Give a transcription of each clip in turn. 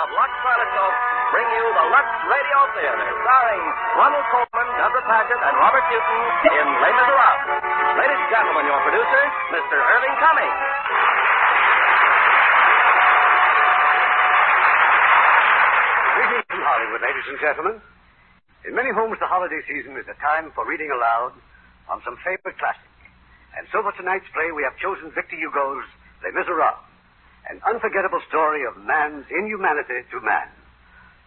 Of Lux Toilet Soap, bring you the Lux Radio Theater, starring Ronald Colman, Debra Paget, and Robert Newton in Les Miserables. Ladies and gentlemen, your producer, Mr. Irving Cummings. Greetings from Hollywood, ladies and gentlemen. In many homes, the holiday season is a time for reading aloud on some favorite classic. And so for tonight's play, we have chosen Victor Hugo's Les Miserables, an unforgettable story of man's inhumanity to man.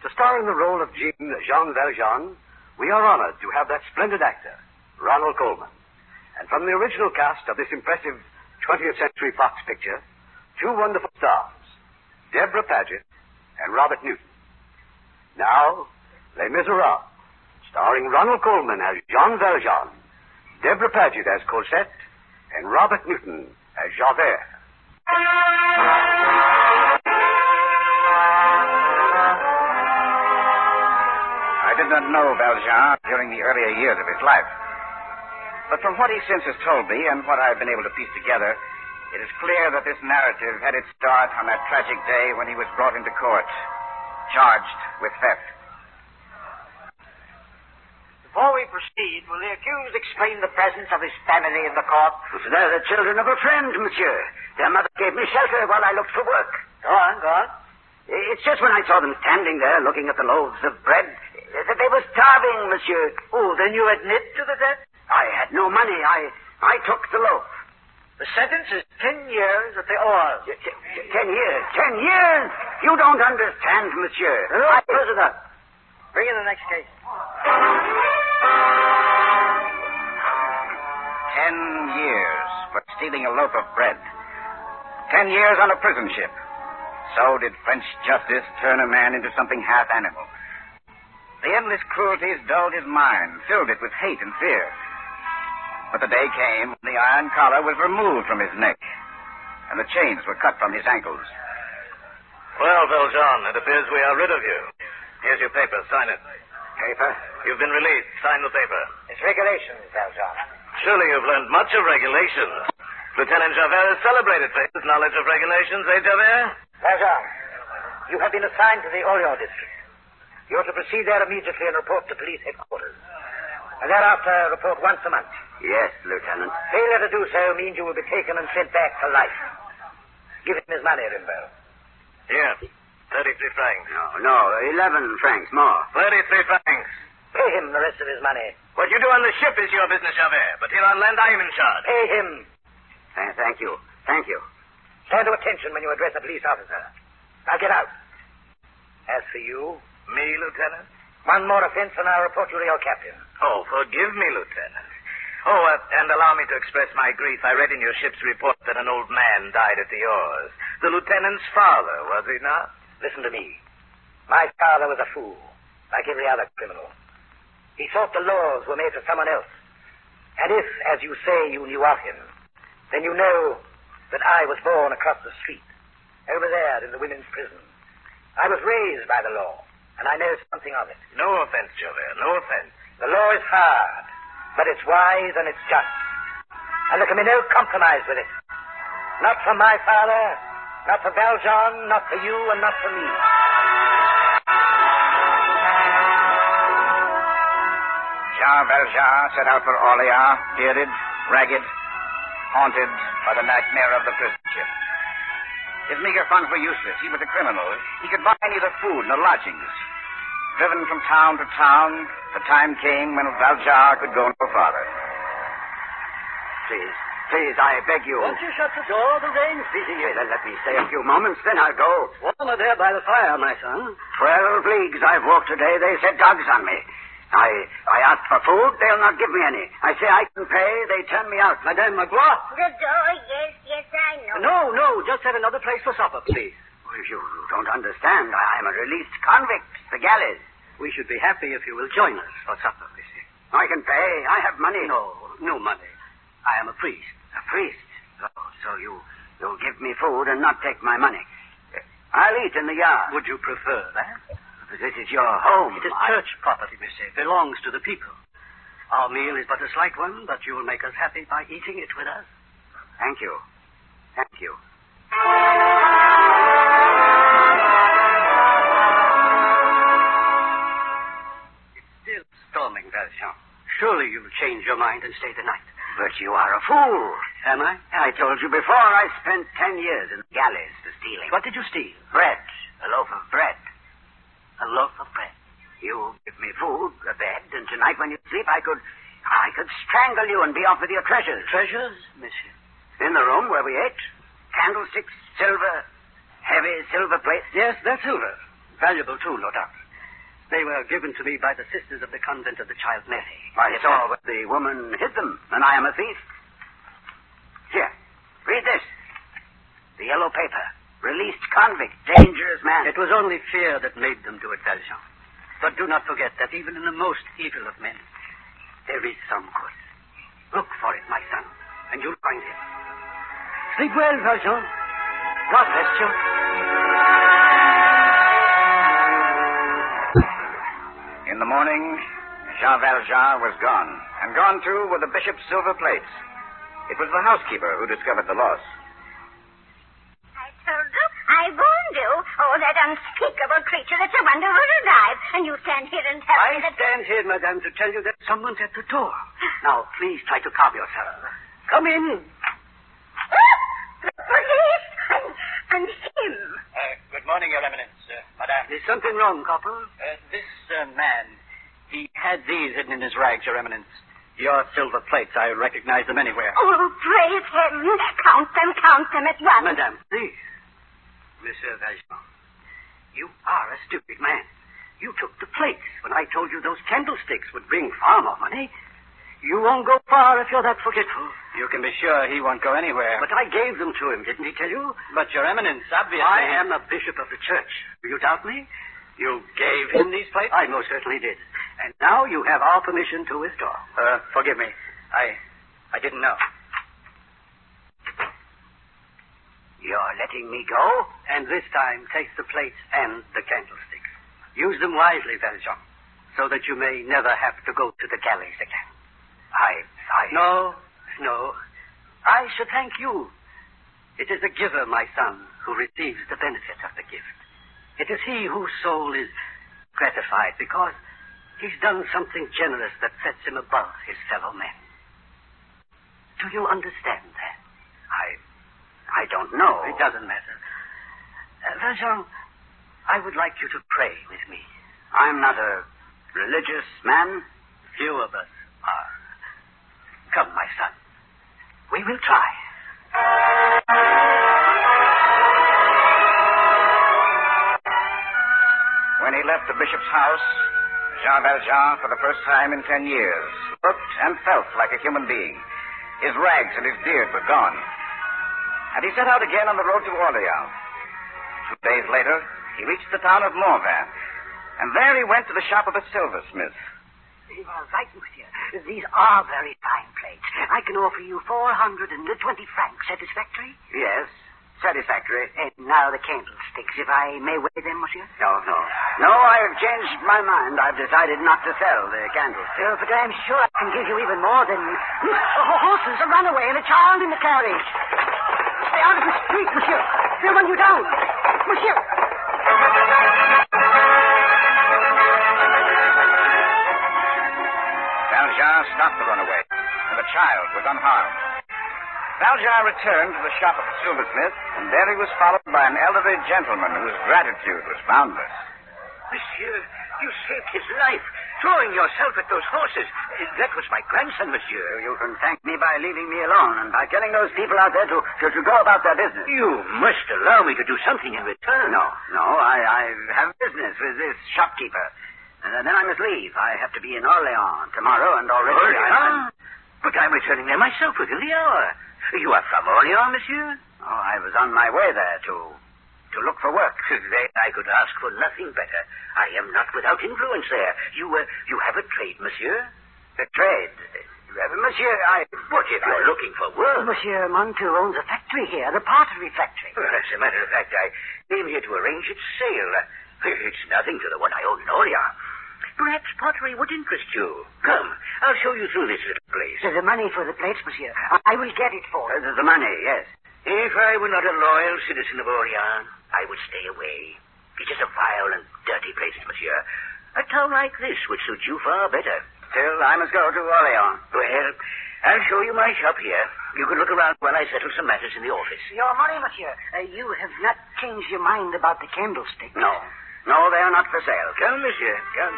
To star in the role of Jean, Jean Valjean, we are honored to have that splendid actor, Ronald Colman. And from the original cast of this impressive 20th Century Fox picture, two wonderful stars, Debra Paget and Robert Newton. Now, Les Miserables, starring Ronald Colman as Jean Valjean, Debra Paget as Cosette, and Robert Newton as Javert. I did not know Valjean during the earlier years of his life. But from what he since has told me and what I've been able to piece together, it is clear that this narrative had its start on that tragic day when he was brought into court, charged with theft. Before we proceed, will the accused explain the presence of his family in the court? They're the children of a friend, monsieur. Their mother gave me shelter while I looked for work. Go on, go on. It's just when I saw them standing there looking at the loaves of bread that they were starving, monsieur. Oh, then you admit to the debt? I had no money. I I took the loaf. The sentence is ten years at the oars. T- t- Ten years. Ten years? You don't understand, monsieur. Hello, I- prisoner. Bring in the next case. Ten years for stealing a loaf of bread. Ten years on a prison ship. So did French justice turn a man into something half animal. The endless cruelties dulled his mind, filled it with hate and fear. But the day came when the iron collar was removed from his neck, and the chains were cut from his ankles. Well, Valjean, it appears we are rid of you. Here's your paper. Sign it. Paper? You've been released. Sign the paper. It's regulations, Valjean. Surely you've learned much of regulations. Lieutenant Javert is celebrated for his knowledge of regulations, eh, Javert? Valjean, you have been assigned to the Orleans district. You are to proceed there immediately and report to police headquarters. And thereafter report once a month. Yes, Lieutenant. Failure to do so means you will be taken and sent back for life. Give him his money, Rimbaud. Here. 33 francs. No, no, eleven francs more. 33 francs. Pay him the rest of his money. What you do on the ship is your business, Javert. But here on land, I am in charge. Pay him. Th- thank you. Thank you. Stand to attention when you address a police officer. Now get out. As for you, Me, Lieutenant? one more offense and I'll report you to your captain. Oh, forgive me, Lieutenant. Oh, uh, and allow me to express my grief. I read in your ship's report that an old man died at the oars. The lieutenant's father, was he not? Listen to me. My father was a fool, like every other criminal. He thought the laws were made for someone else. And if, as you say, you knew of him, then you know that I was born across the street, over there in the women's prison. I was raised by the law, and I know something of it. No offense, Javert, no offense. The law is hard, but it's wise and it's just. And there can be no compromise with it. Not for my father, not for Valjean, not for you, and not for me. Jean Valjean set out for Orleans, bearded, ragged, haunted by the nightmare of the prison ship. His meager funds were useless. He was a criminal. He could buy neither food nor lodgings. Driven from town to town, the time came when Valjean could go no farther. Please, please, I beg you. Won't you shut the door, the rain's beating let, let me stay a few moments, then I'll go. Warmer there by the fire, my son. Twelve leagues I've walked today. They set dogs on me. I, I ask for food, they'll not give me any. I say I can pay, they turn me out. Madame Magloire? The door, yes, yes, I know. No, no, just have another place for supper, please. Well, you don't understand. I, I'm a released convict, the galleys. We should be happy if you will join us for supper, monsieur. I can pay. I have money. No, no money. I am a priest. A priest? Oh, so you, you'll give me food and not take my money. I'll eat in the yard. Would you prefer that? This is your home. It is I- church property, monsieur. It belongs to the people. Our meal is but a slight one, but you will make us happy by eating it with us. Thank you. Thank you. It's still storming, Valjean. Surely you'll change your mind and stay the night. But you are a fool. Am I? I told you before I spent ten years in the galleys for stealing. What did you steal? Bread. A loaf of bread. A loaf of bread. You give me food, a bed, and tonight when you sleep I could I could strangle you and be off with your treasures. Treasures, monsieur? In the room where we ate. Candlesticks, silver, heavy silver plates. Yes, they're silver. Valuable, too, no doubt. They were given to me by the sisters of the convent of the Child Mary. I saw where the woman hid them, and I am a thief. Here, read this. The yellow paper. Released convict, dangerous man. It was only fear that made them do it, Valjean. But do not forget that even in the most evil of men, there is some good. Look for it, my son, and you'll find it. Sleep well, Valjean. God bless you. In the morning, Jean Valjean was gone, and gone too were the bishop's silver plates. It was the housekeeper who discovered the loss. I told you, I warned you. Oh, that unspeakable creature, it's a wonder who's alive. And you stand here and tell I me that... stand here, madame, to tell you that someone's at the door. Now, please try to calm yourself. Come in. Oh, the police! And, and him. Uh, good morning, Your Eminence, uh, Madame. Is something wrong, Corporal? Uh, this uh, man, he had these hidden in his rags, Your Eminence. Your silver plates, I recognize them anywhere. Oh, praise heaven. Count them, count them at once. Madame, please. Valjean, you are a stupid man. You took the plates when I told you those candlesticks would bring far more money. You won't go far if you're that forgetful. You can be sure he won't go anywhere. But I gave them to him, didn't he tell you? But, Your Eminence, obviously. I am a bishop of the church. Do you doubt me? You gave him these plates? I most certainly did. And now you have our permission to withdraw. Uh, forgive me. I. I didn't know. You're letting me go? And this time, take the plates and the candlesticks. Use them wisely, Valjean, so that you may never have to go to the galleys again. I. I. No, no. I should thank you. It is the giver, my son, who receives the benefit of the gift. It is he whose soul is gratified because he's done something generous that sets him above his fellow men. Do you understand that? I. Don't know. It doesn't matter. Uh, Valjean, I would like you to pray with me. I'm not a religious man. Few of us are. Come, my son. We will try. When he left the bishop's house, Jean Valjean, for the first time in ten years, looked and felt like a human being. His rags and his beard were gone. And he set out again on the road to Orleans. Two days later, he reached the town of Morvin. And there he went to the shop of a silversmith. You are right, monsieur. These are very fine plates. I can offer you 420 francs. Satisfactory? Yes, satisfactory. And now the candlesticks, if I may weigh them, monsieur. No, no. No, I've changed my mind. I've decided not to sell the candlesticks. Oh, but I'm sure I can give you even more than... Oh, horses, a runaway, and a child in the carriage. Stay out of the street, monsieur. They'll run you down. Monsieur. Valjean stopped the runaway, and the child was unharmed. Valjean returned to the shop of the silversmith, and there he was followed by an elderly gentleman whose gratitude was boundless. Monsieur, you saved his life, throwing yourself at those horses. Eh, that was my grandson, monsieur. You can thank me by leaving me alone and by getting those people out there to, to, to go about their business. You must allow me to do something in return. No, no, I, I have business with this shopkeeper. And uh, then I must leave. I have to be in Orleans tomorrow, and already. Orleans? But I'm returning there myself within the hour. You are from Orleans, monsieur? Oh, I was on my way there to to look for work. Then I could ask for nothing better. I am not without influence there. You uh, you have a trade, monsieur? A trade. Uh, monsieur, I. But if you're looking for work. Monsieur Montu owns a factory here, the pottery factory. Well, as a matter of fact, I came here to arrange its sale. Uh, It's nothing to the one I own in Orleans. Perhaps pottery would interest you. Come, I'll show you through this little place. the money for the plates, monsieur. I, will get it for you. the money, yes. If I were not a loyal citizen of Orleans, I would stay away. It is a vile and dirty place, monsieur. A town like this would suit you far better. Still, I must go to Orleans. Well, I'll show you my shop here. You can look around while I settle some matters in the office. Your money, monsieur. Uh, you have not changed your mind about the candlestick. No. No, they are not for sale. Come, monsieur. Come.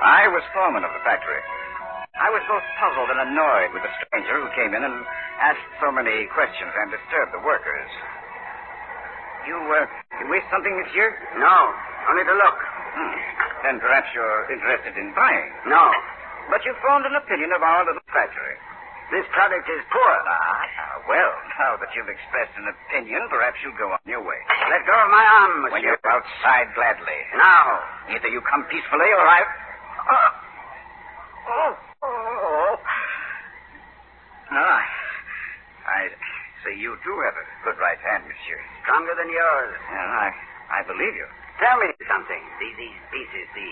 I was foreman of the factory. I was both puzzled and annoyed with the stranger who came in and asked so many questions and disturbed the workers. You, uh, you wish something, monsieur? No, only to look. Hmm. Then perhaps you're interested in buying. No. But you've formed an opinion of our little factory. This product is poor. Ah, ah, well, now that you've expressed an opinion, perhaps you'll go on your way. Let go of my arm, monsieur. When you're outside gladly. Now. Either you come peacefully or I. Oh. Oh. oh. No, I. I see you do have a good right hand, monsieur. Stronger than yours. And I, I believe you. Tell me something. These, these pieces the,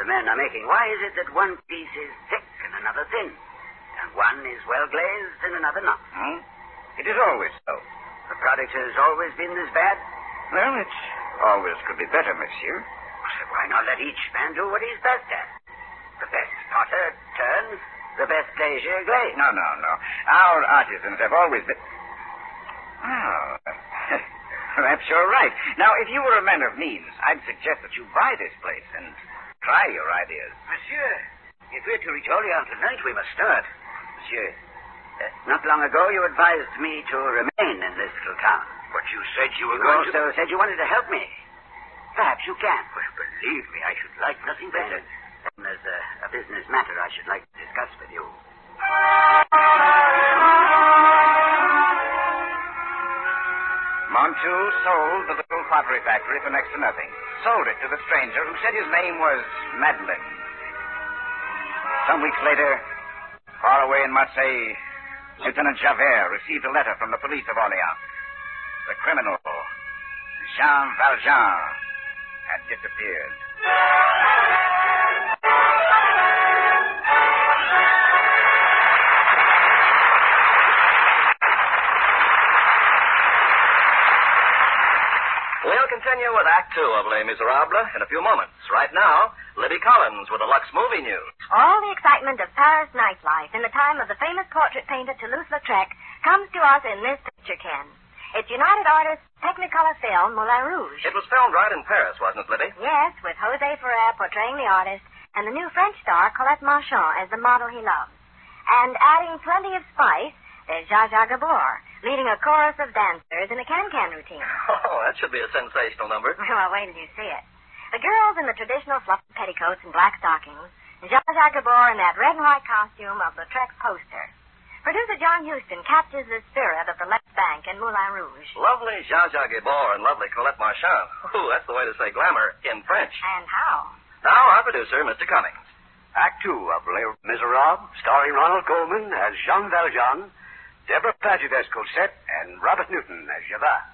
the men are making, why is it that one piece is thick and another thin? And one is well glazed and another not? Hmm? It is always so. The product has always been this bad? Well, it always could be better, monsieur. So why not let each man do what he's best at? The best potter turns, the best glazier glaze. No, no, no. Our artisans have always been. Oh, perhaps you're right. Now, if you were a man of means, I'd suggest that you buy this place and try your ideas. Monsieur, if we're to reach Orleans tonight, we must start. Monsieur, uh, not long ago you advised me to remain in this little town. But you said you were You going also to... said you wanted to help me. Perhaps you can. Well, believe me, I should like nothing better. There's a, a business matter I should like to discuss with you. Montu sold the little pottery factory for next to nothing. Sold it to the stranger who said his name was Madeleine. Some weeks later, far away in Marseille, Lieutenant Javert received a letter from the police of Orleans. The criminal, Jean Valjean, had disappeared. We'll continue with Act Two of Les Miserables in a few moments. Right now, Libby Collins with the Lux Movie News. All the excitement of Paris nightlife in the time of the famous portrait painter Toulouse-Lautrec comes to us in this picture, Ken. It's United Artists' Technicolor film, Moulin Rouge. It was filmed right in Paris, wasn't it, Libby? Yes, with Jose Ferrer portraying the artist and the new French star Colette Marchand as the model he loves. And adding plenty of spice, Zsa Zsa Gabor, leading a chorus of dancers in a can-can routine. Oh, that should be a sensational number. Well, wait till you see it. The girls in the traditional fluffy petticoats and black stockings, and Zsa Zsa Gabor in that red and white costume of the Trek poster. Producer John Huston captures the spirit of the left bank in Moulin Rouge. Lovely Zsa Zsa Gabor and lovely Colette Marchand. Ooh, that's the way to say glamour in French. And how? Now, our producer, Mr. Cummings. Act two of Les Miserables, starring Ronald Colman as Jean Valjean, Debra Paget as Cosette, and Robert Newton as Javert.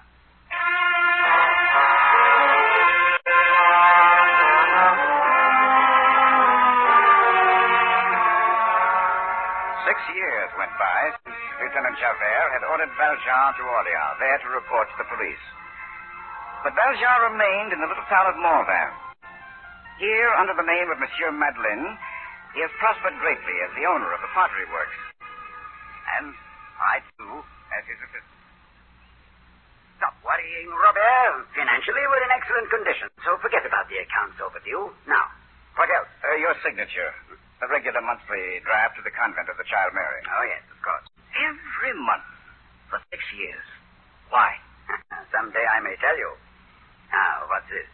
Six years went by since Lieutenant Javert had ordered Valjean to Orleans, there to report to the police. But Valjean remained in the little town of Morvin. Here, under the name of Monsieur Madeleine, he has prospered greatly as the owner of the pottery works. And I, too, as his assistant. Stop worrying, Robert. Financially, we're in excellent condition, so forget about the accounts overdue. Now, what else? Uh, your signature. The regular monthly draft to the convent of the Child Mary. Oh, yes, of course. Every month for six years. Why? someday I may tell you. Now, what's this?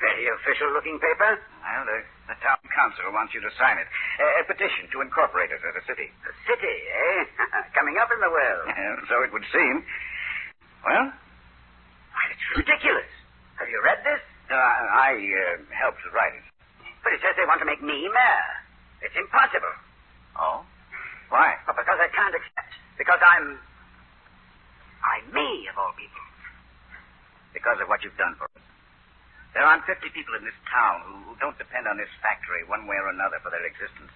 Very official looking paper? Well, the, the town council wants you to sign it. A, a petition to incorporate it as a city. A city, eh? Coming up in the world. so it would seem. Well? Why, it's ridiculous. Have you read this? Uh, I uh, helped to write it. But it says they want to make me mayor. It's impossible. Oh? Why? Well, because I can't accept. Because I'm. I'm me, of all people. Because of what you've done for us. There aren't 50 people in this town who, who don't depend on this factory one way or another for their existence.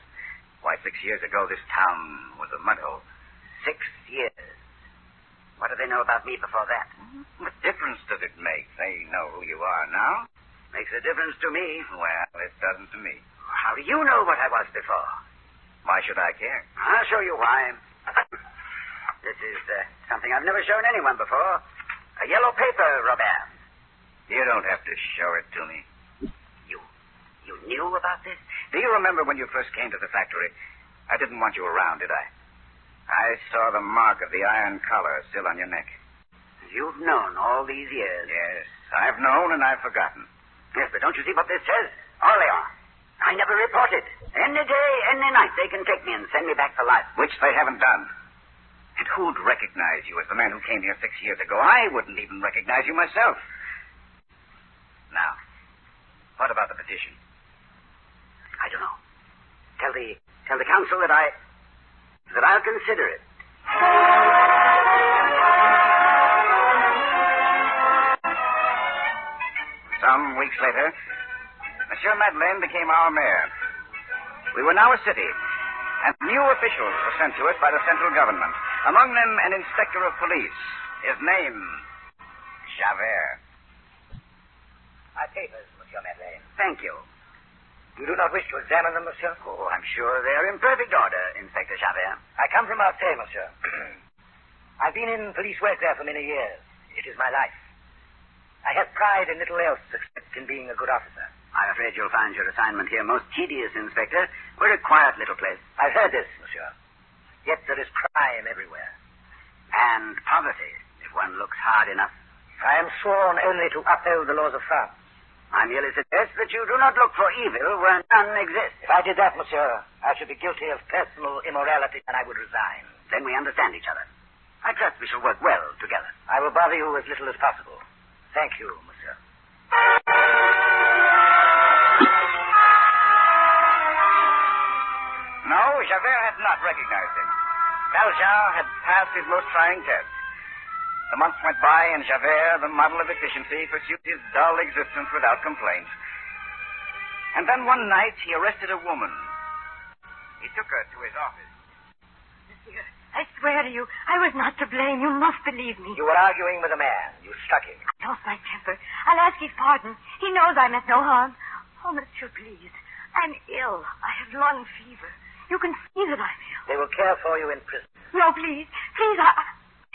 Why, six years ago, this town was a mud hole. Six years. What do they know about me before that? What difference does it make? They know who you are now. Makes a difference to me. Well, it doesn't to me. How do you know what I was before? Why should I care? I'll show you why. this is uh, something I've never shown anyone before. A yellow paper, Robert. You don't have to show it to me. You you knew about this? Do you remember when you first came to the factory? I didn't want you around, did I? I saw the mark of the iron collar still on your neck. You've known all these years. Yes, I've known and I've forgotten. Yes, but don't you see what this says? Orleans. I never reported. Any day, any night, they can take me and send me back to life. Which they haven't done. And who'd recognize you as the man who came here six years ago? I wouldn't even recognize you myself. Now, what about the petition? I don't know. Tell the tell the council that I that I'll consider it. Some weeks later, Monsieur Madeleine became our mayor. We were now a city, and new officials were sent to it by the central government. Among them, an inspector of police. His name, Javert. My papers, Monsieur Madeleine. Thank you. You do not wish to examine them, monsieur? Oh, I'm sure they're in perfect order, Inspector Javert. I come from Marseille, monsieur. I've been in police work there for many years. It is my life. I have pride in little else except in being a good officer. I'm afraid you'll find your assignment here most tedious, Inspector. We're a quiet little place. I've heard this, monsieur. Yet there is crime everywhere. And poverty, if one looks hard enough. I am sworn only to uphold the laws of France. I merely suggest that you do not look for evil where none exists. If I did that, monsieur, I should be guilty of personal immorality and I would resign. Then we understand each other. I trust we shall work well together. I will bother you as little as possible. Thank you, monsieur. No, Javert had not recognized him. Valjean had passed his most trying test. The months went by, and Javert, the model of efficiency, pursued his dull existence without complaint. And then one night, he arrested a woman. He took her to his office. Monsieur, I swear to you, I was not to blame. You must believe me. You were arguing with a man. You struck him. I lost my temper. I'll ask his pardon. He knows I meant no harm. Oh, monsieur, please. I'm ill. I have lung fever. You can see that I'm ill. They will care for you in prison. No, please. Please, I, I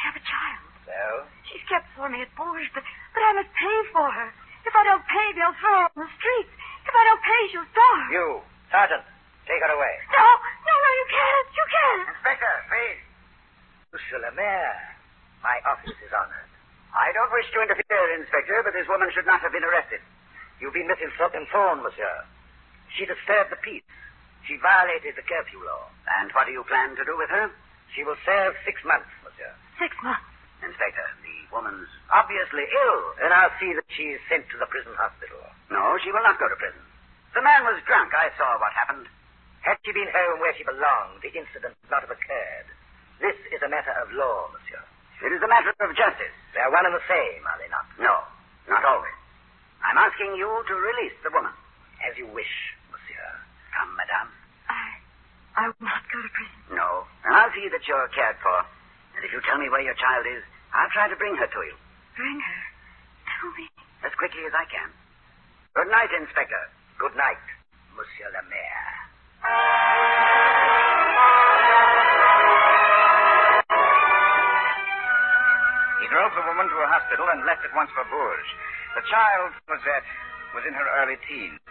have a child. So? She's kept for me at Bourges, but, but I must pay for her. If I don't pay, they'll throw her on the streets. If I don't pay, she'll starve. You, Sergeant, take her away. No, no, no, you can't. You can't. Inspector, please. Monsieur le Maire, my office is honored. I don't wish to interfere, Inspector, but this woman should not have been arrested. You've been misinformed, monsieur. She disturbed the peace. She violated the curfew law. And what do you plan to do with her? She will serve six months, monsieur. Six months. Inspector, the woman's obviously ill. Then I'll see that she is sent to the prison hospital. No, she will not go to prison. The man was drunk. I saw what happened. Had she been home where she belonged, the incident would not have occurred. This is a matter of law, monsieur. It is a matter of justice. They are one and the same, are they not? No, not always. I'm asking you to release the woman. As you wish, monsieur. Come, madame. I, I will not go to prison. No. And I'll see that you're cared for. And if you tell me where your child is, I'll try to bring her to you. Bring her to me. As quickly as I can. Good night, Inspector. Good night, monsieur le maire. He drove the woman to a hospital and left at once for Bourges. The child, Cosette, was in her early teens.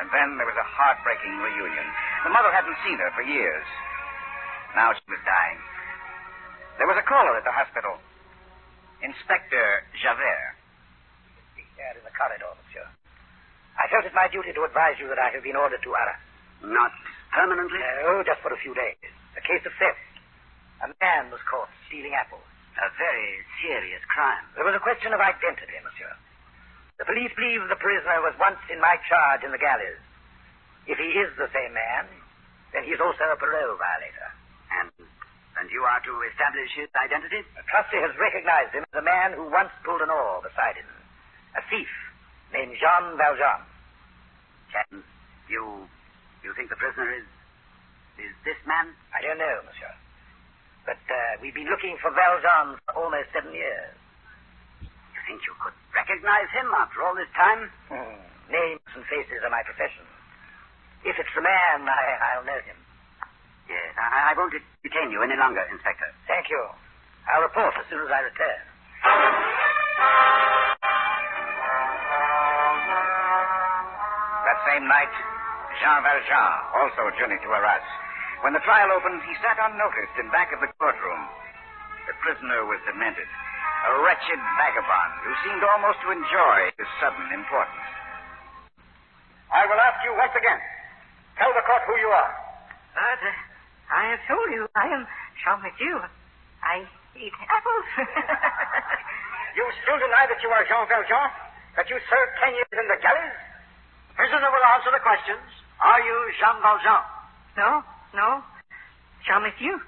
And then there was a heartbreaking reunion. The mother hadn't seen her for years. Now she was dying. There was a caller at the hospital. Inspector Javert. He's There in the corridor, monsieur. I felt it my duty to advise you that I have been ordered to Arras. Not permanently? No, just for a few days. A case of theft. A man was caught stealing apples. A very serious crime. There was a question of identity, monsieur. The police believe the prisoner was once in my charge in the galleys. If he is the same man, then he is also a parole violator. And and you are to establish his identity? Trusty has recognized him as a man who once pulled an oar beside him. A thief named Jean Valjean. Captain, you you think the prisoner is is this man? I don't know, monsieur. But uh, we've been looking for Valjean for almost seven years. You think you could recognize him after all this time? Hmm. Names and faces are my profession. If it's the man, I, I'll know him. Yes, I, I won't detain you any longer, Inspector. Thank you. I'll report as soon as I return. That same night, Jean Valjean also journeyed to Arras. When the trial opened, he sat unnoticed in back of the courtroom. The prisoner was demented, a wretched vagabond who seemed almost to enjoy his sudden importance. I will ask you once again. Tell the court who you are. But uh, I have told you I am Jean Mathieu. I eat apples. You still deny that you are Jean Valjean? That you served ten years in the galleys? Prisoner will answer the questions. Are you Jean Valjean? no, no. Jean Mathieu.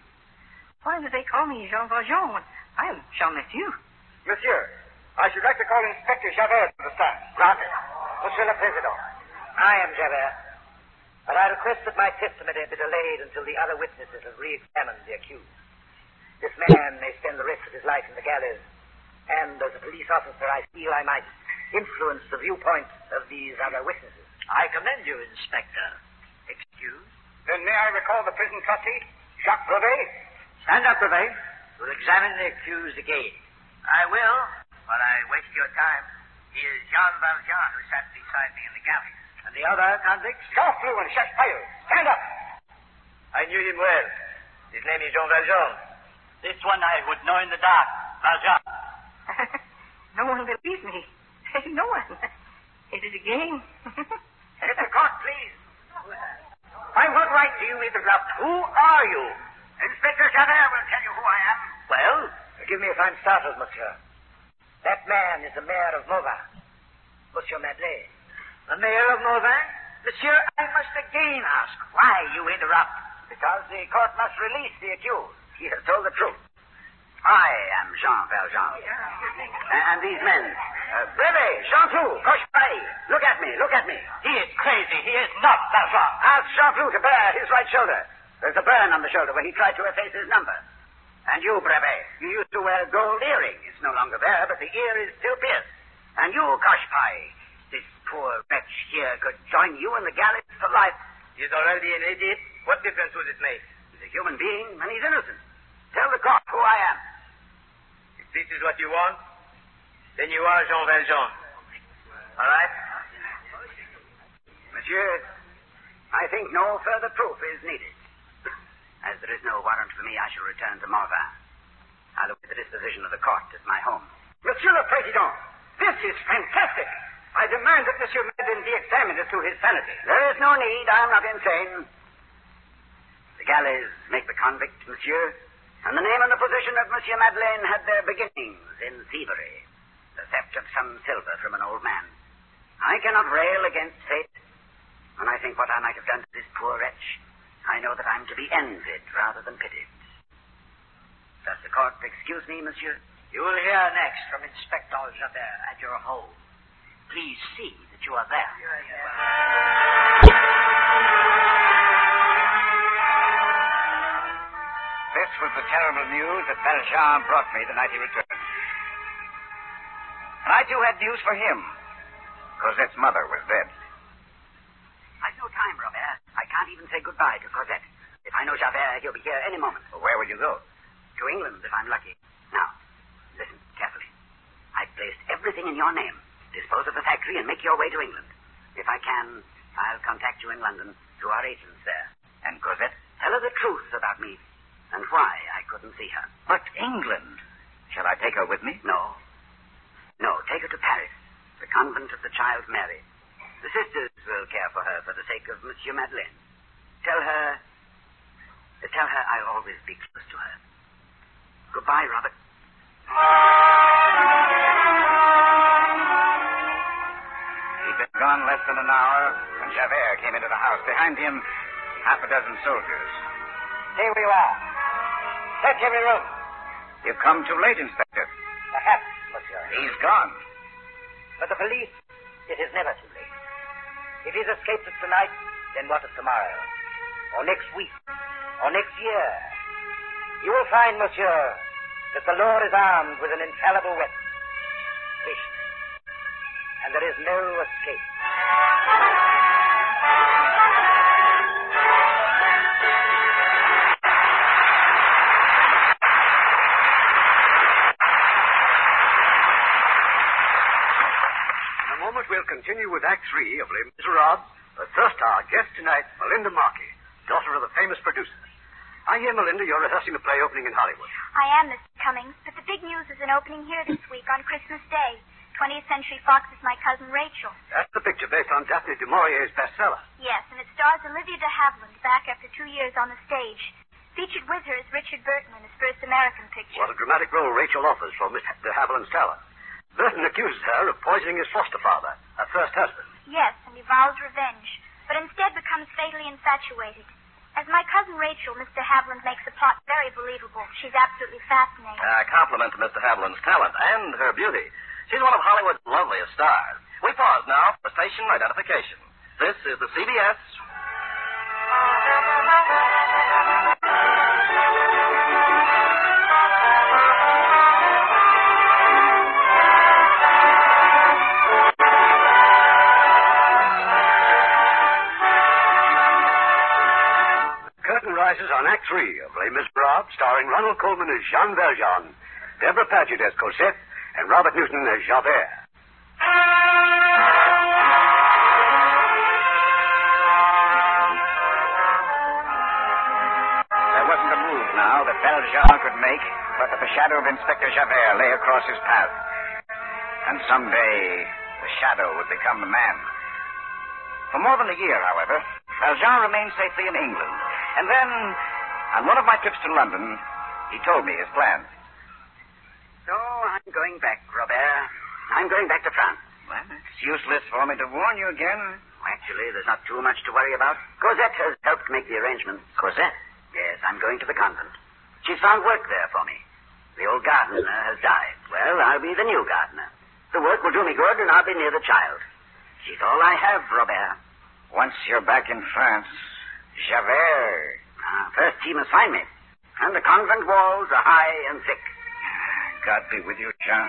Why do they call me Jean Valjean when I am Jean Mathieu? Monsieur, I should like to call Inspector Javert to the stand. Granted. Monsieur le Président. I am Javert. But I request that my testimony be delayed until the other witnesses have re-examined the accused. This man may spend the rest of his life in the galleys, and as a police officer, I feel I might influence the viewpoint of these other witnesses. I commend you, Inspector. Excuse? Then may I recall the prison trustee, Jacques Brevet? Stand up, Brevet. We'll examine the accused again. I will, but I waste your time. He is Jean Valjean who sat beside me in the galleys. And the other convict? Jean Flou and Jacques Payot. Stand up. I knew him well. His name is Jean Valjean. This one I would know in the dark. Valjean. no one believes me. No one. It is a game. Mr. Court, please. By what right do you interrupt? Who are you? Inspector Javert will tell you who I am. Well, forgive me if I'm startled, monsieur. That man is the mayor of Mauvais, Monsieur Madeleine. The mayor of Mauvais? Monsieur, I must again ask why you interrupt. Because the court must release the accused. He has told the truth. I am Jean Valjean. And, these men. Uh, Brevet, Jean Flou, Cochepaille. Look at me, look at me. He is crazy. He is not Valjean. Ask Jean Flou to bare his right shoulder. There's a burn on the shoulder where he tried to efface his number. And you, Brevet, you used to wear a gold earring. It's no longer there, but the ear is still pierced. And you, Cochepaille, poor wretch here could join you in the galleys for life. He is already an idiot. What difference would it make? He's a human being, and he's innocent. Tell the court who I am. If this is what you want, then you are Jean Valjean. All right? Monsieur, I think no further proof is needed. As there is no warrant for me, I shall return to Morvan. I'll await the disposition of the court at my home. Monsieur le Président, this is fantastic. I demand that Monsieur Madden be examined as to his sanity. There is no need. I am not insane. The galleys make the convict, monsieur, and the name and the position of Monsieur Madeleine had their beginnings in thievery, the theft of some silver from an old man. I cannot rail against fate. When I think what I might have done to this poor wretch, I know that I'm to be envied rather than pitied. Does the court excuse me, monsieur? You will hear next from Inspector Javert at your home. Please see that you are there. This was the terrible news that Valjean brought me the night he returned. And I too had news for him. Cosette's mother was dead. I've no time, Robert. I can't even say goodbye to Cosette. If I know Javert, he'll be here any moment. Well, where will you go? To England, if I'm lucky. Now, listen carefully. I've placed everything in your name. Dispose of the factory and make your way to England. If I can, I'll contact you in London through our agents there. And Cosette? Tell her the truth about me and why I couldn't see her. But England. Shall I take her with me? No. No, take her to Paris, the convent of the Child Mary. The sisters will care for her for the sake of Monsieur Madeleine. Tell her. Tell her I'll always be close to her. Goodbye, Robert. Less than an hour when Javert came into the house. Behind him, half a dozen soldiers. Here we are. Search every room. You've come too late, Inspector. Perhaps, monsieur. He's gone. For the police, it is never too late. If he's escaped tonight, then what of tomorrow? Or next week? Or next year? You will find, monsieur, that the law is armed with an infallible weapon. Patience. And there is no escape. In a moment, we'll continue with Act Three of Les Miserables. But first, our guest tonight, Melinda Markey, daughter of the famous producer. I hear, Melinda, you're rehearsing a play opening in Hollywood. I am, Mr. Cummings, but the big news is an opening here this week on Christmas Day. 20th Century Fox is my cousin Rachel. That's the picture based on Daphne du Maurier's bestseller. Yes, and it stars Olivia de Havilland back after two years on the stage. Featured with her is Richard Burton in his first American picture. What a dramatic role Rachel offers for Miss de Havilland's talent. Burton accuses her of poisoning his foster father, her first husband. Yes, and he vows revenge, but instead becomes fatally infatuated. As my cousin Rachel, Mr. Havilland makes the plot very believable. She's absolutely fascinating. A compliment to Mr. Havilland's talent and her beauty. She's one of Hollywood's loveliest stars. We pause now for station identification. This is the CBS. Curtain rises on Act Three of Les Miserables, starring Ronald Colman as Jean Valjean, Debra Paget as Cosette, and Robert Newton as Javert. There wasn't a move now that Valjean could make, but that the shadow of Inspector Javert lay across his path. And someday, the shadow would become the man. For more than a year, however, Valjean remained safely in England. And then, on one of my trips to London, he told me his plans. I'm going back, Robert. I'm going back to France. Well, it's useless for me to warn you again. Actually, there's not too much to worry about. Cosette has helped make the arrangements. Cosette? Yes, I'm going to the convent. She's found work there for me. The old gardener has died. Well, I'll be the new gardener. The work will do me good, and I'll be near the child. She's all I have, Robert. Once you're back in France, Javert. Ah, first, he must find me. And the convent walls are high and thick. God be with you, Jean.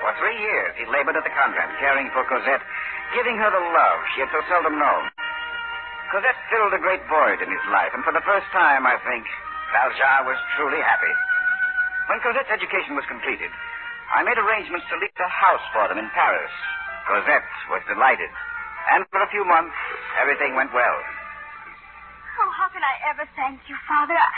For three years, he labored at the convent, caring for Cosette, giving her the love she had so seldom known. Cosette filled a great void in his life, and for the first time, I think, Valjean was truly happy. When Cosette's education was completed, I made arrangements to lease a house for them in Paris. Cosette was delighted, and for a few months, everything went well. Oh, how can I ever thank you, Father? I,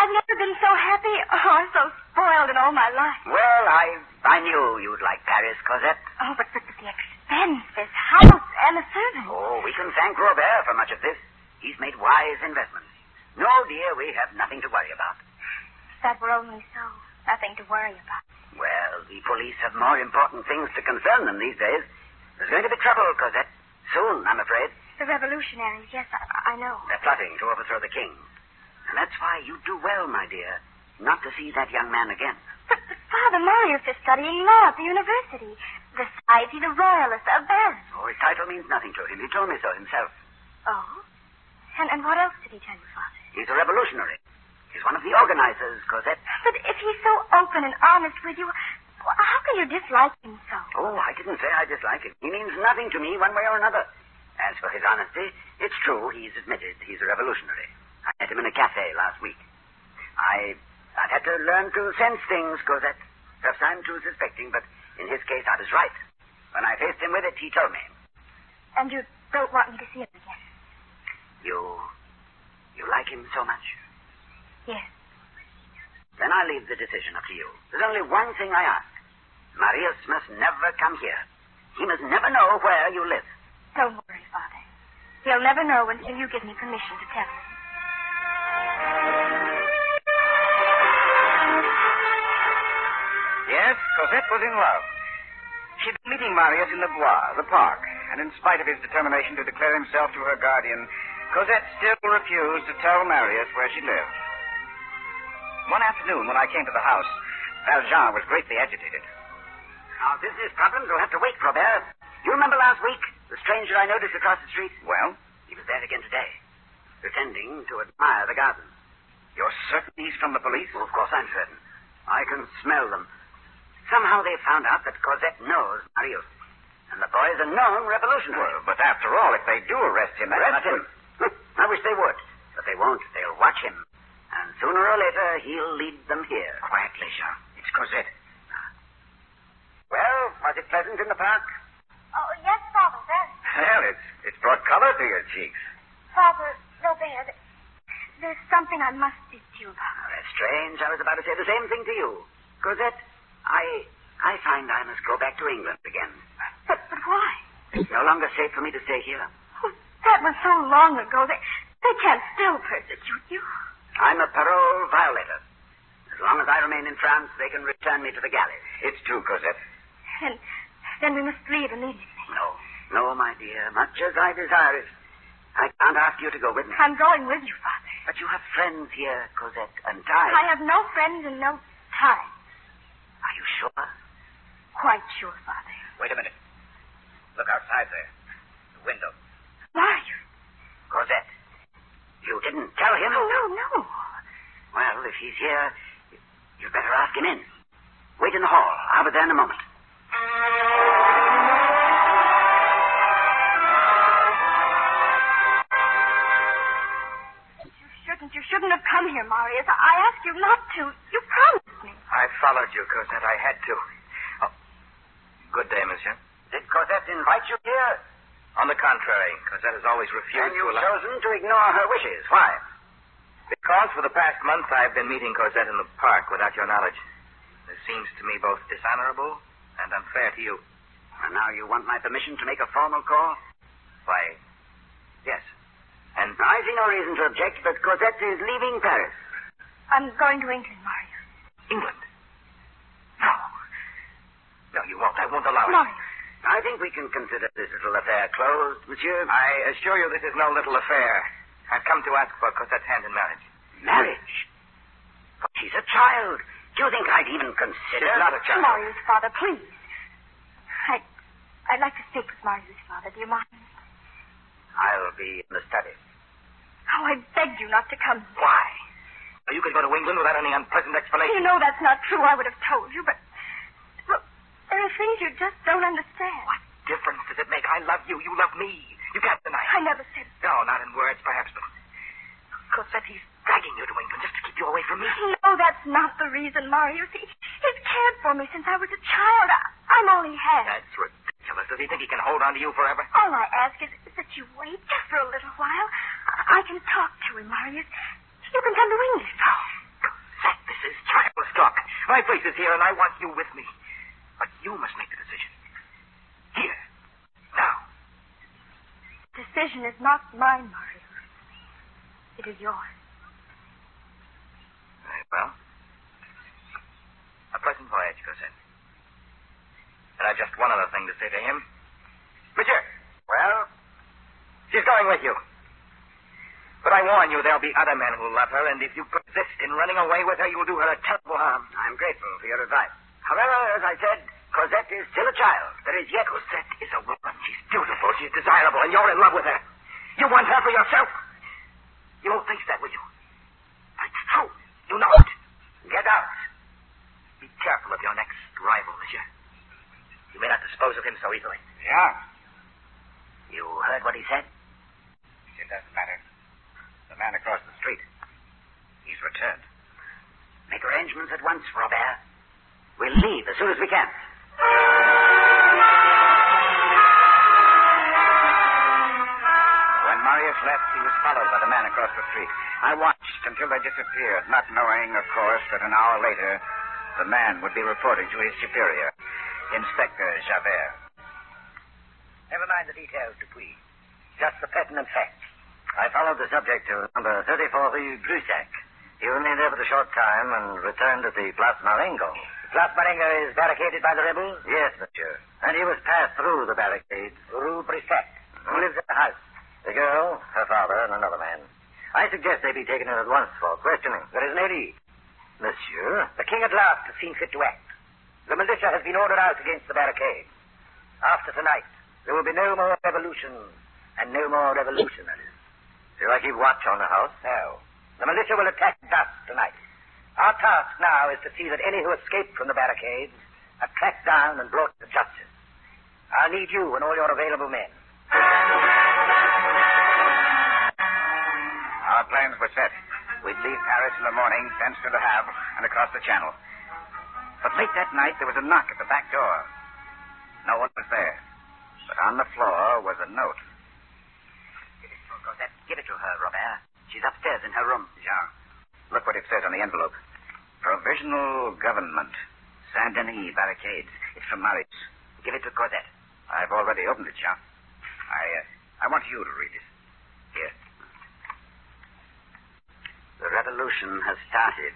I've never been so happy oh, or so spoiled in all my life. Well, I I knew you'd like Paris, Cosette. Oh, but, but the expense, this house, and the servants. Oh, we can thank Robert for much of this. He's made wise investments. No, dear, we have nothing to worry about. If that were only so. Nothing to worry about. Well, the police have more important things to concern them these days. There's going to be trouble, Cosette. Soon, I'm afraid. The revolutionaries, yes, I, I know. They're plotting to overthrow the king. And that's why you do well, my dear, not to see that young man again. But, but Father Marius is studying law at the university. Besides, he's a royalist, a baron. Oh, his title means nothing to him. He told me so himself. Oh? And, and what else did he tell you, Father? He's a revolutionary. He's one of the organizers, Cosette. But if he's so open and honest with you, well, how can you dislike him so? Oh, I didn't say I dislike him. He means nothing to me one way or another. As for his honesty, it's true he's admitted he's a revolutionary. I met him in a cafe last week. I, I've had to learn to sense things, Cosette. Perhaps I'm too suspecting, but in his case I was right. When I faced him with it, he told me. And you don't want me to see him again? You. you like him so much? Yes. Then I leave the decision up to you. There's only one thing I ask. Marius must never come here. He must never know where you live. Don't worry, Father. He'll never know until you give me permission to tell him. Yes, Cosette was in love. She'd been meeting Marius in the Bois, the park, and in spite of his determination to declare himself to her guardian, Cosette still refused to tell Marius where she lived. One afternoon, when I came to the house, Valjean was greatly agitated. Our business problems will have to wait, Robert. You remember last week? The stranger I noticed across the street? Well? He was there again today, pretending to admire the garden. You're certain he's from the police? Well, of course I'm certain. I can smell them. Somehow they found out that Cosette knows Marius. And the boy is a known revolutionary. Well, but after all, if they do arrest him, Arrest him? I wish they would. But they won't. They'll watch him. And sooner or later, he'll lead them here. Quietly, Jean. It's Cosette. Ah. Well, was it pleasant in the park? Oh, yes, Father, very. Well, it's, it's brought color to your cheeks. Father, Robert, there's something I must speak to you about. Oh, that's strange. I was about to say the same thing to you. Cosette, I I find I must go back to England again. But, but why? It's no longer safe for me to stay here. Oh, that was so long ago. They, they can't still persecute you. I'm a parole violator. As long as I remain in France, they can return me to the galleys. It's true, Cosette. And then we must leave immediately. No, no, my dear. Much as I desire it, I can't ask you to go with me. I'm going with you, Father. But you have friends here, Cosette, and I. I have no friends and no time. Are you sure? Quite sure, Father. Wait a minute. Look outside there. The window. Why? Cosette, you didn't tell him? No, no, no. Well, if he's here, you'd better ask him in. Wait in the hall. I'll be there in a moment. You shouldn't. You shouldn't have come here, Marius. I asked you not to. You promised me. I followed you, Cosette. I had to. Oh. Good day, monsieur. Did Cosette invite you here? On the contrary, Cosette has always refused And you've chosen to ignore her wishes. Why? Because for the past month I've been meeting Cosette in the park without your knowledge. This seems to me both dishonorable and unfair to you. And now you want my permission to make a formal call? Why, yes. And I see no reason to object, but Cosette is leaving Paris. I'm going to England, Marius. England? No. No, you won't. I won't allow it. Marius. I think we can consider this little affair closed, monsieur. I assure you this is no little affair. I've come to ask for Cosette's hand in marriage. Marriage? But she's a child. Do you think I'd even consider? She's not a child. Marius, Father, please. I, I'd like to speak with Marius, Father. Do you mind? I'll be in the study. Oh, I begged you not to come. Why? You could go to England without any unpleasant explanation. You know that's not true. I would have told you, but well, there are things you just don't understand. What difference does it make? I love you. You love me. You can't deny it. I never said. No, not in words, perhaps, but Cosette, he's dragging you to England just to keep you away from me. No, that's not the reason, Marius. He, he's cared for me since I was a child. I, I'm all he has. That's ridiculous. Does he think he can hold on to you forever? All I ask is that you wait just for a little while. I, I can talk to him, Marius. You can come to England. Oh, Cosette, this is childless talk. My place is here, and I want you with me. But you must make the decision. Here. Now. The decision is not mine, Marius. It is yours. Very well. A pleasant voyage, Cosette. And I've just one other thing to say to him. Monsieur. Well, She's going with you. But I warn you, there'll be other men who love her, and if you persist in running away with her, you'll do her a terrible harm. I'm grateful for your advice. However, as I said, Cosette is still a child. There is yet. Cosette is a woman. She's beautiful. She's desirable, and you're in love with her. You want her for yourself. You won't face that, will you? It's true. You know it. Get out. Be careful of your next rival, monsieur. You may not dispose of him so easily. Yeah. You heard what he said? It doesn't matter. The man across the street. He's returned. Make arrangements at once, Robert. We'll leave as soon as we can. When Marius left, he was followed by the man across the street. I watched until they disappeared, not knowing, of course, that an hour later the man would be reporting to his superior, Inspector Javert. Never mind the details, Dupuis. Just the pertinent facts. I followed the subject to number 34 Rue Brusac. He remained there for a short time and returned to the Place Marengo. The Place Marengo is barricaded by the rebels? Yes, monsieur. And he was passed through the barricade. Rue Brissac. Hmm? Who lives at the house? The girl, her father, and another man. I suggest they be taken in at once for questioning. There is no need. Monsieur? The king at last has seen fit to act. The militia has been ordered out against the barricade. After tonight, there will be no more revolution and no more revolutionaries. Shall I keep watch on the house? No. The militia will attack dusk tonight. Our task now is to see that any who escape from the barricades are tracked down and brought to justice. I'll need you and all your available men. Our plans were set. We'd leave Paris in the morning, thence to Le Havre, and across the Channel. But late that night, there was a knock at the back door. No one was there. But on the floor was a note. Give it to her, Robert. She's upstairs in her room. Jean, look what it says on the envelope. Provisional Government. Saint Denis Barricades. It's from Marius. Give it to Cosette. I've already opened it, Jean. I, uh, I want you to read it. Here. The revolution has started.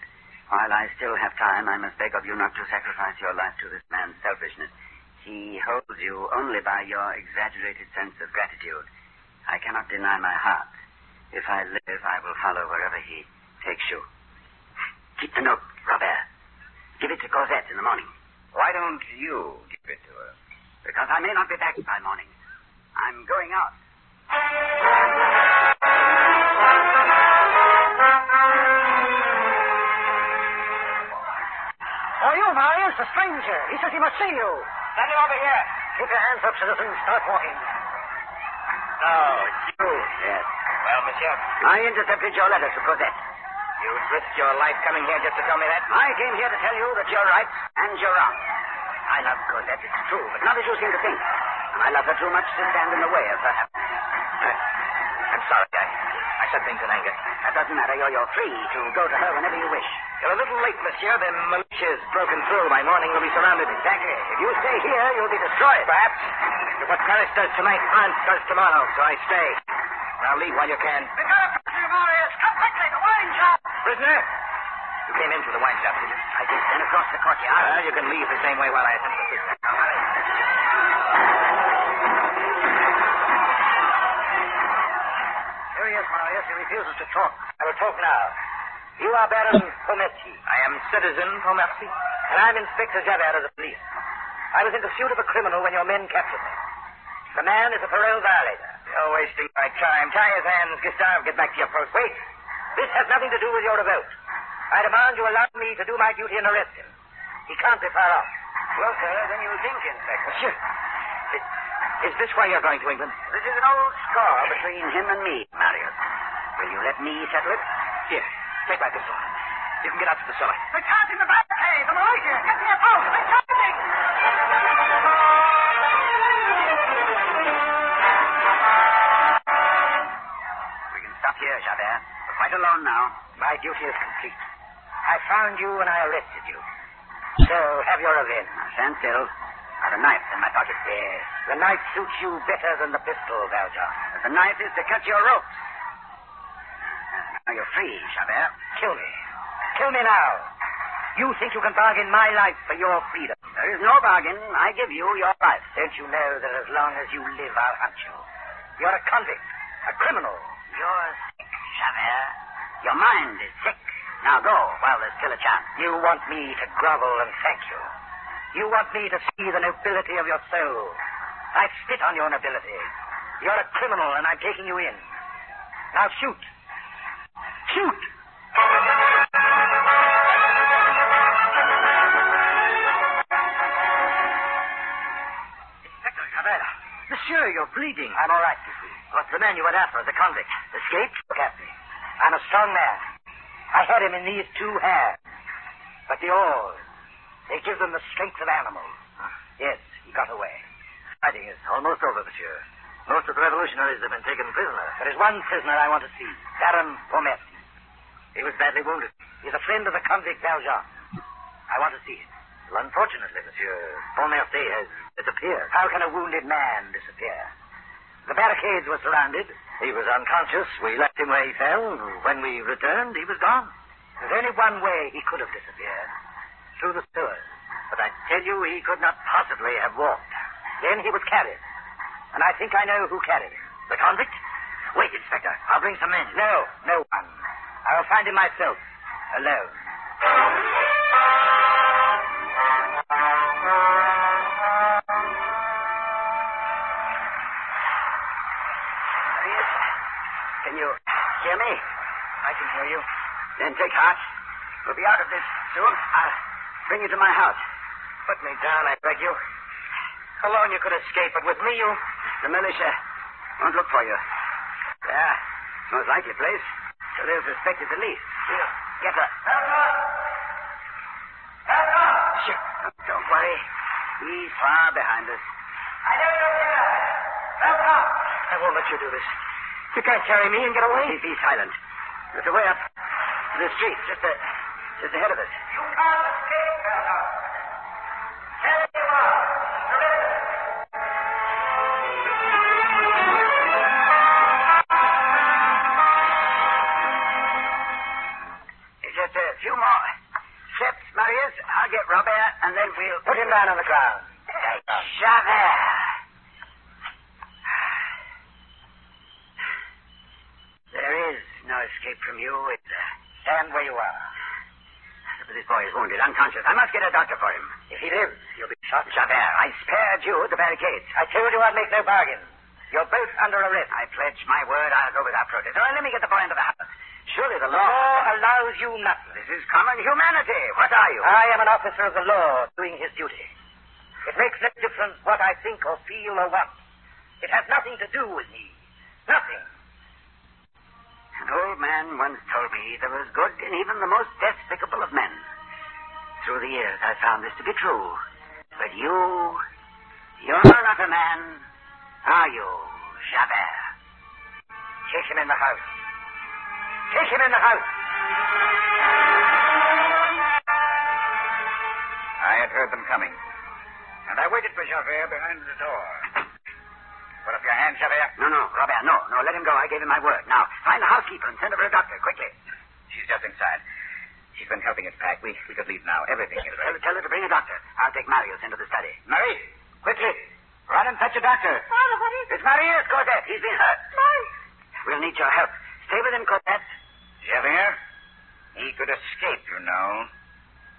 While I still have time, I must beg of you not to sacrifice your life to this man's selfishness. He holds you only by your exaggerated sense of gratitude. I cannot deny my heart. If I live, I will follow wherever he takes you. Keep the note, Robert. Give it to Cosette in the morning. Why don't you give it to her? Because I may not be back by morning. I'm going out. You, Marius, a stranger. He says he must see you. Send him over here. Keep your hands up, citizens. Start walking. Oh, it's you. Yes. Well, monsieur, I intercepted your letter to Cosette. you risked your life coming here just to tell me that? I came here to tell you that you're right and you're wrong. I love Cosette, it's true, but not as you seem to think. And I love her too much to stand in the way of her happiness. Eh, I'm sorry. I, I said things in anger. That doesn't matter. You're, you're free to go to her whenever you wish. You're a little late, monsieur. The militia's broken through. By morning, we'll be surrounded. Exactly. If you stay here, you'll be destroyed. Perhaps. But what Paris does tonight, France does tomorrow, so I stay. Now leave while you can. We got a prisoner, Marius. Come quickly. The wine shop. Prisoner? You came in through the wine shop, did you? I just went across the courtyard. Well, you can leave the same way while I attend to the prisoner. Now, hurry. Here he is, Marius. He refuses to talk. I will talk now. You are Baron Pontmercy. Am citizen Pontmercy. And I'm Inspector Javert of the police. I was in pursuit of a criminal when your men captured me. The man is a parole violator. You're wasting my time. Tie his hands, Gustave. Get back to your post. Wait. This has nothing to do with your revolt. I demand you allow me to do my duty and arrest him. He can't be far off. Well, sir, then you think, Inspector. Monsieur, is, is this why you're going to England? This is an old score between him and me, Marius. Will you let me settle it? Here, take my pistol. You can get out to the cellar. They're charging the barricade. The militia. Get to your post. They're charging. We can stop here, Javert. We're quite alone now. My duty is complete. I found you and I arrested you. So, have your revenge. Now, stand still. I've a knife in my pocket. Yes. The knife suits you better than the pistol, Valjean. The knife is to cut your ropes. Now you're free, Javert. Kill me. Kill me now. You think you can bargain my life for your freedom. There is no bargain. I give you your life. Don't you know that as long as you live, I'll hunt you? You're a convict, a criminal. You're sick, Javert. Your mind is sick. Now go while there's still a chance. You want me to grovel and thank you. You want me to see the nobility of your soul. I spit on your nobility. You're a criminal, and I'm taking you in. Now shoot. Shoot! Monsieur, you're bleeding. I'm all right, you see. What's the man you went after as a convict? Escaped? Look at me. I'm a strong man. I had him in these two hands. But the oars, they give them the strength of animals. Yes, he got away. Fighting is almost over, monsieur. Most of the revolutionaries have been taken prisoner. There is one prisoner I want to see, Baron Pontmercy. He was badly wounded. He's a friend of the convict Valjean. I want to see him. Unfortunately, Monsieur Pontmercy has disappeared. How can a wounded man disappear? The barricades were surrounded. He was unconscious. We left him where he fell. When we returned, he was gone. There's only one way he could have disappeared. Through the sewers. But I tell you, he could not possibly have walked. Then he was carried. And I think I know who carried him. The convict? Wait, Inspector. I'll bring some men. No, no one. I'll find him myself. Alone. Hear me? I can hear you. Then take heart. We'll be out of this soon. I'll bring you to my house. Put me down, I beg you. Alone you could escape, but with me you... The militia won't look for you. Yeah, most likely place. So they'll suspect you the least. Here, get her. Sure. Don't worry. He's far behind us. I know you're here. Help up. I won't let you do this. You can't carry me and get away. Be, silent. There's a way up to the street, just, a, just ahead of us. You can't escape, Belton. Carry you out. Surrender. Just a few more steps, Marius. I'll get Robert, and then we'll Put him down on the ground. Javert. There is no escape from you. It's, uh, Stand where you are. but this boy is wounded, unconscious. I must get a doctor for him. If he lives, you'll be shot. Javert, I spared you the barricades. I told you I'd make no bargain. You're both under arrest. I pledge my word I'll go without protest. All right, let me get the boy into the house. Surely the The law... law allows you nothing. This is common humanity. What are you? I am an officer of the law doing his duty. It makes no difference what I think or feel or want. It has nothing to do with me. Nothing. An old man once told me there was good in even the most despicable of men. Through the years, I found this to be true. But you, you're not a man, are you, Javert? Take him in the house. Take him in the house. I had heard them coming. And I waited for Javert behind the door. Put up your hand, Javert. No, no, Robert, no, no, let him go. I gave him my word. Now, find the housekeeper and send her for a doctor, quickly. She's just inside. She's been helping us pack. We, we could leave now. Everything is ready. tell her to bring a doctor. I'll take Marius into the study. Mary, Quickly, run and fetch a doctor. Father, what is it? It's Marius, Cosette. He's been hurt. Marius? We'll need your help. Stay with him, Cosette. Javert, he could escape, you know.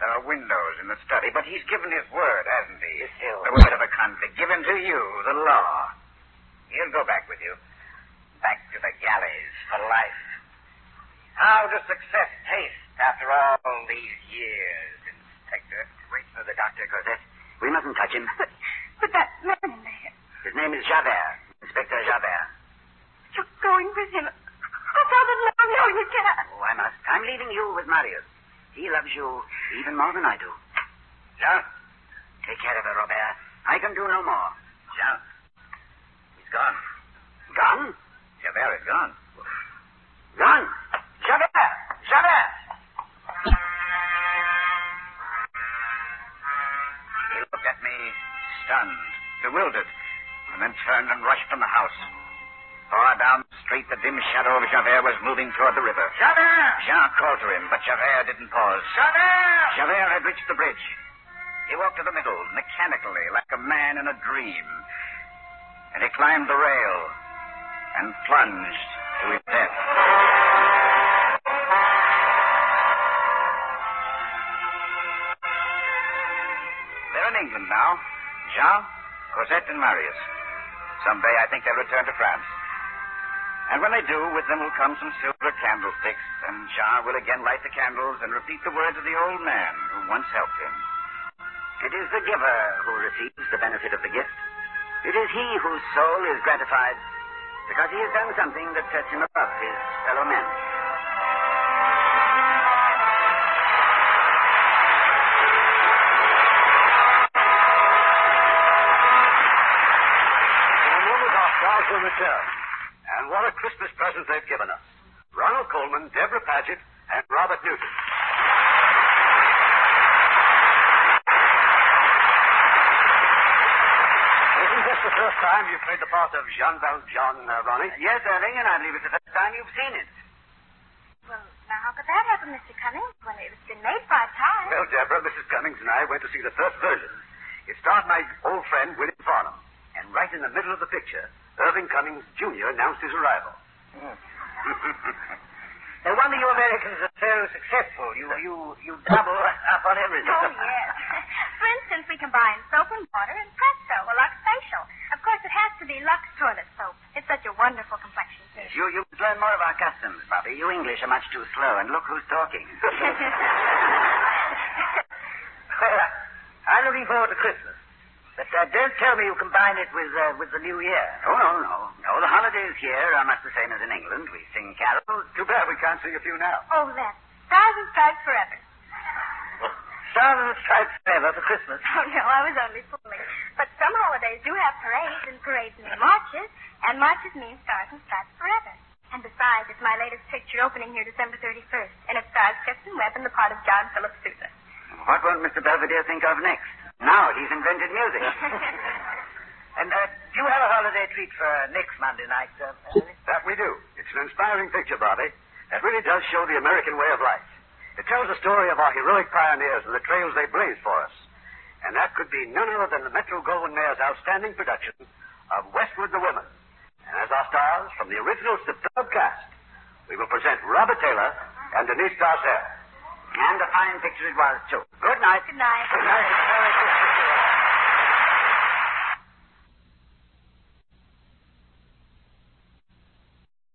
There are windows in the study, but he's given his word, hasn't he? Still. The word of a convict given to you, the law. He'll go back with you. Back to the galleys for life. How does success taste after all these years, Inspector? Wait for the doctor, Cosette. We mustn't touch him. But, but that man in there. His name is Javert. Inspector Javert. You're going with him. Oh, Father, no, no, you can't. Oh, I must. I'm leaving you with Marius. He loves you even more than I do. Jean? Take care of her, Robert. I can do no more. Jean? He's gone. Gone? Javert is gone. Gone. Javert! Javert! He looked at me, stunned, bewildered, and then turned and rushed from the house. Far down the street, the dim shadow of Javert was moving toward the river. Javert! Jean called to him, but Javert didn't pause. Javert! Javert had reached the bridge. He walked to the middle, mechanically, like a man in a dream. And he climbed the rail and plunged to his death. England now. Jean, Cosette, and Marius. Someday I think they'll return to France. And when they do, with them will come some silver candlesticks, and Jean will again light the candles and repeat the words of the old man who once helped him. It is the giver who receives the benefit of the gift. It is he whose soul is gratified because he has done something that sets him above his fellow men. Will return. And what a Christmas present they've given us. Ronald Colman, Debra Paget, and Robert Newton. Isn't this the first time you've played the part of Jean Valjean, uh, Ronnie? Yes, Irving, and I believe it's the first time you've seen it. Well, now, how could that happen, Mr. Cummings, when it's been made five times? Well, Debra, Mrs. Cummings and I went to see the first version. It starred my old friend, William Farnum. And right in the middle of the picture, Irving Cummings, Jr. announced his arrival. No wonder you Americans are so successful. You you you double up on everything. Oh, yes. For instance, we combine soap and water and presto, a Lux facial. Of course, it has to be Lux toilet soap. It's such a wonderful complexion tint. You, you learn more of our customs, Bobby. You English are much too slow, and look who's talking. Well, I'm looking forward to Christmas. But uh, don't tell me you combine it with uh, with the New Year. Oh, no, no. No, the holidays here are much the same as in England. We sing carols. Too bad we can't sing a few now. oh, that. Stars and stripes forever. Stars and Stripes forever for Christmas. Oh, no, I was only fooling. But some holidays do have parades, and parades mean marches, and marches mean stars and stripes forever. And besides, it's my latest picture opening here December 31st, and it stars Clifton Webb in the part of John Philip Sousa. What won't Mr. Belvedere think of next? Now he's invented music. And uh, do you have a holiday treat for next Monday night, sir? That we do. It's an inspiring picture, Bobby. That really does show the American way of life. It tells the story of our heroic pioneers and the trails they blazed for us. And that could be none other than the Metro Goldwyn Mayer's outstanding production of Westward the Women. And as our stars from the original superb cast, we will present Robert Taylor and Denise Darcel. And a fine picture it was, too. Good night. Good night. Good night. Merry Christmas.